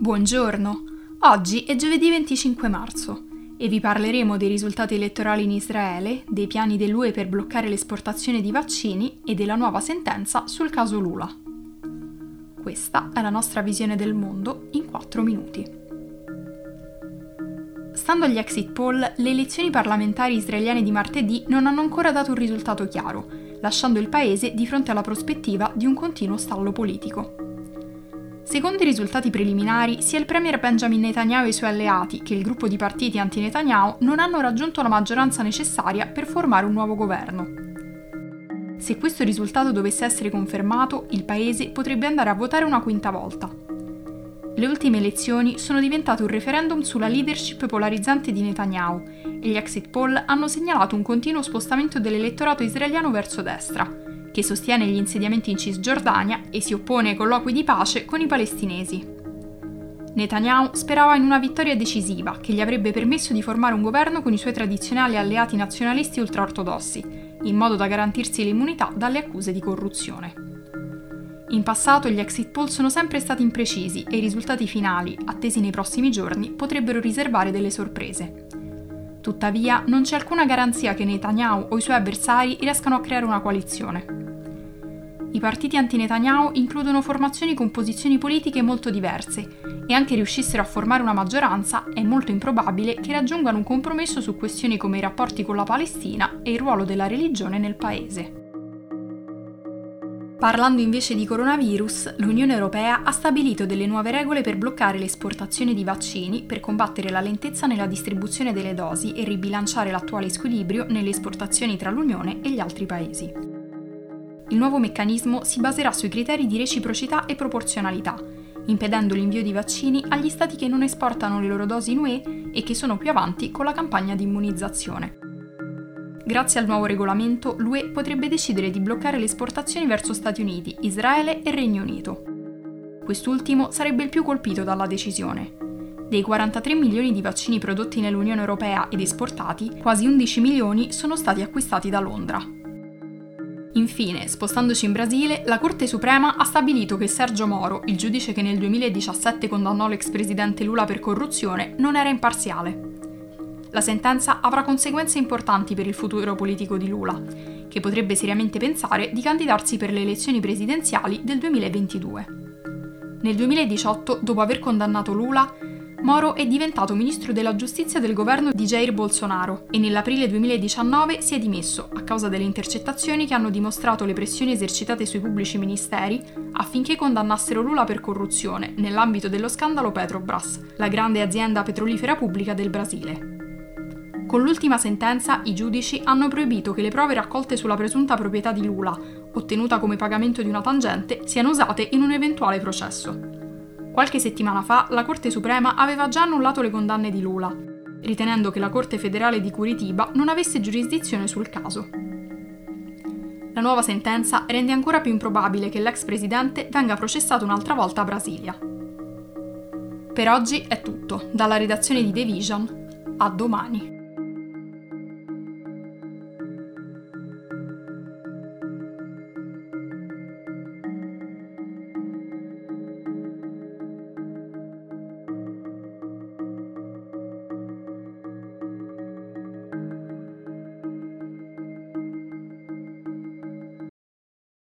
Buongiorno, oggi è giovedì 25 marzo e vi parleremo dei risultati elettorali in Israele, dei piani dell'UE per bloccare l'esportazione di vaccini e della nuova sentenza sul caso Lula. Questa è la nostra visione del mondo in 4 minuti. Stando agli exit poll, le elezioni parlamentari israeliane di martedì non hanno ancora dato un risultato chiaro, lasciando il paese di fronte alla prospettiva di un continuo stallo politico. Secondo i risultati preliminari, sia il premier Benjamin Netanyahu e i suoi alleati che il gruppo di partiti anti-Netanyahu non hanno raggiunto la maggioranza necessaria per formare un nuovo governo. Se questo risultato dovesse essere confermato, il paese potrebbe andare a votare una quinta volta. Le ultime elezioni sono diventate un referendum sulla leadership polarizzante di Netanyahu e gli exit poll hanno segnalato un continuo spostamento dell'elettorato israeliano verso destra, che sostiene gli insediamenti in Cisgiordania e si oppone ai colloqui di pace con i palestinesi. Netanyahu sperava in una vittoria decisiva che gli avrebbe permesso di formare un governo con i suoi tradizionali alleati nazionalisti ultraortodossi, in modo da garantirsi l'immunità dalle accuse di corruzione. In passato gli exit poll sono sempre stati imprecisi e i risultati finali, attesi nei prossimi giorni, potrebbero riservare delle sorprese. Tuttavia, non c'è alcuna garanzia che Netanyahu o i suoi avversari riescano a creare una coalizione. I partiti anti-Netanyahu includono formazioni con posizioni politiche molto diverse e anche riuscissero a formare una maggioranza è molto improbabile che raggiungano un compromesso su questioni come i rapporti con la Palestina e il ruolo della religione nel paese. Parlando invece di coronavirus, l'Unione Europea ha stabilito delle nuove regole per bloccare l'esportazione di vaccini per combattere la lentezza nella distribuzione delle dosi e ribilanciare l'attuale squilibrio nelle esportazioni tra l'Unione e gli altri paesi. Il nuovo meccanismo si baserà sui criteri di reciprocità e proporzionalità, impedendo l'invio di vaccini agli stati che non esportano le loro dosi in UE e che sono più avanti con la campagna di immunizzazione. Grazie al nuovo regolamento, l'UE potrebbe decidere di bloccare le esportazioni verso Stati Uniti, Israele e Regno Unito. Quest'ultimo sarebbe il più colpito dalla decisione. Dei 43 milioni di vaccini prodotti nell'Unione Europea ed esportati, quasi 11 milioni sono stati acquistati da Londra. Infine, spostandoci in Brasile, la Corte Suprema ha stabilito che Sergio Moro, il giudice che nel 2017 condannò l'ex presidente Lula per corruzione, non era imparziale. La sentenza avrà conseguenze importanti per il futuro politico di Lula, che potrebbe seriamente pensare di candidarsi per le elezioni presidenziali del 2022. Nel 2018, dopo aver condannato Lula, Moro è diventato ministro della giustizia del governo di Jair Bolsonaro e nell'aprile 2019 si è dimesso a causa delle intercettazioni che hanno dimostrato le pressioni esercitate sui pubblici ministeri affinché condannassero Lula per corruzione nell'ambito dello scandalo Petrobras, la grande azienda petrolifera pubblica del Brasile. Con l'ultima sentenza i giudici hanno proibito che le prove raccolte sulla presunta proprietà di Lula, ottenuta come pagamento di una tangente, siano usate in un eventuale processo. Qualche settimana fa la Corte Suprema aveva già annullato le condanne di Lula, ritenendo che la Corte federale di Curitiba non avesse giurisdizione sul caso. La nuova sentenza rende ancora più improbabile che l'ex presidente venga processato un'altra volta a Brasilia. Per oggi è tutto, dalla redazione di The Vision. A domani.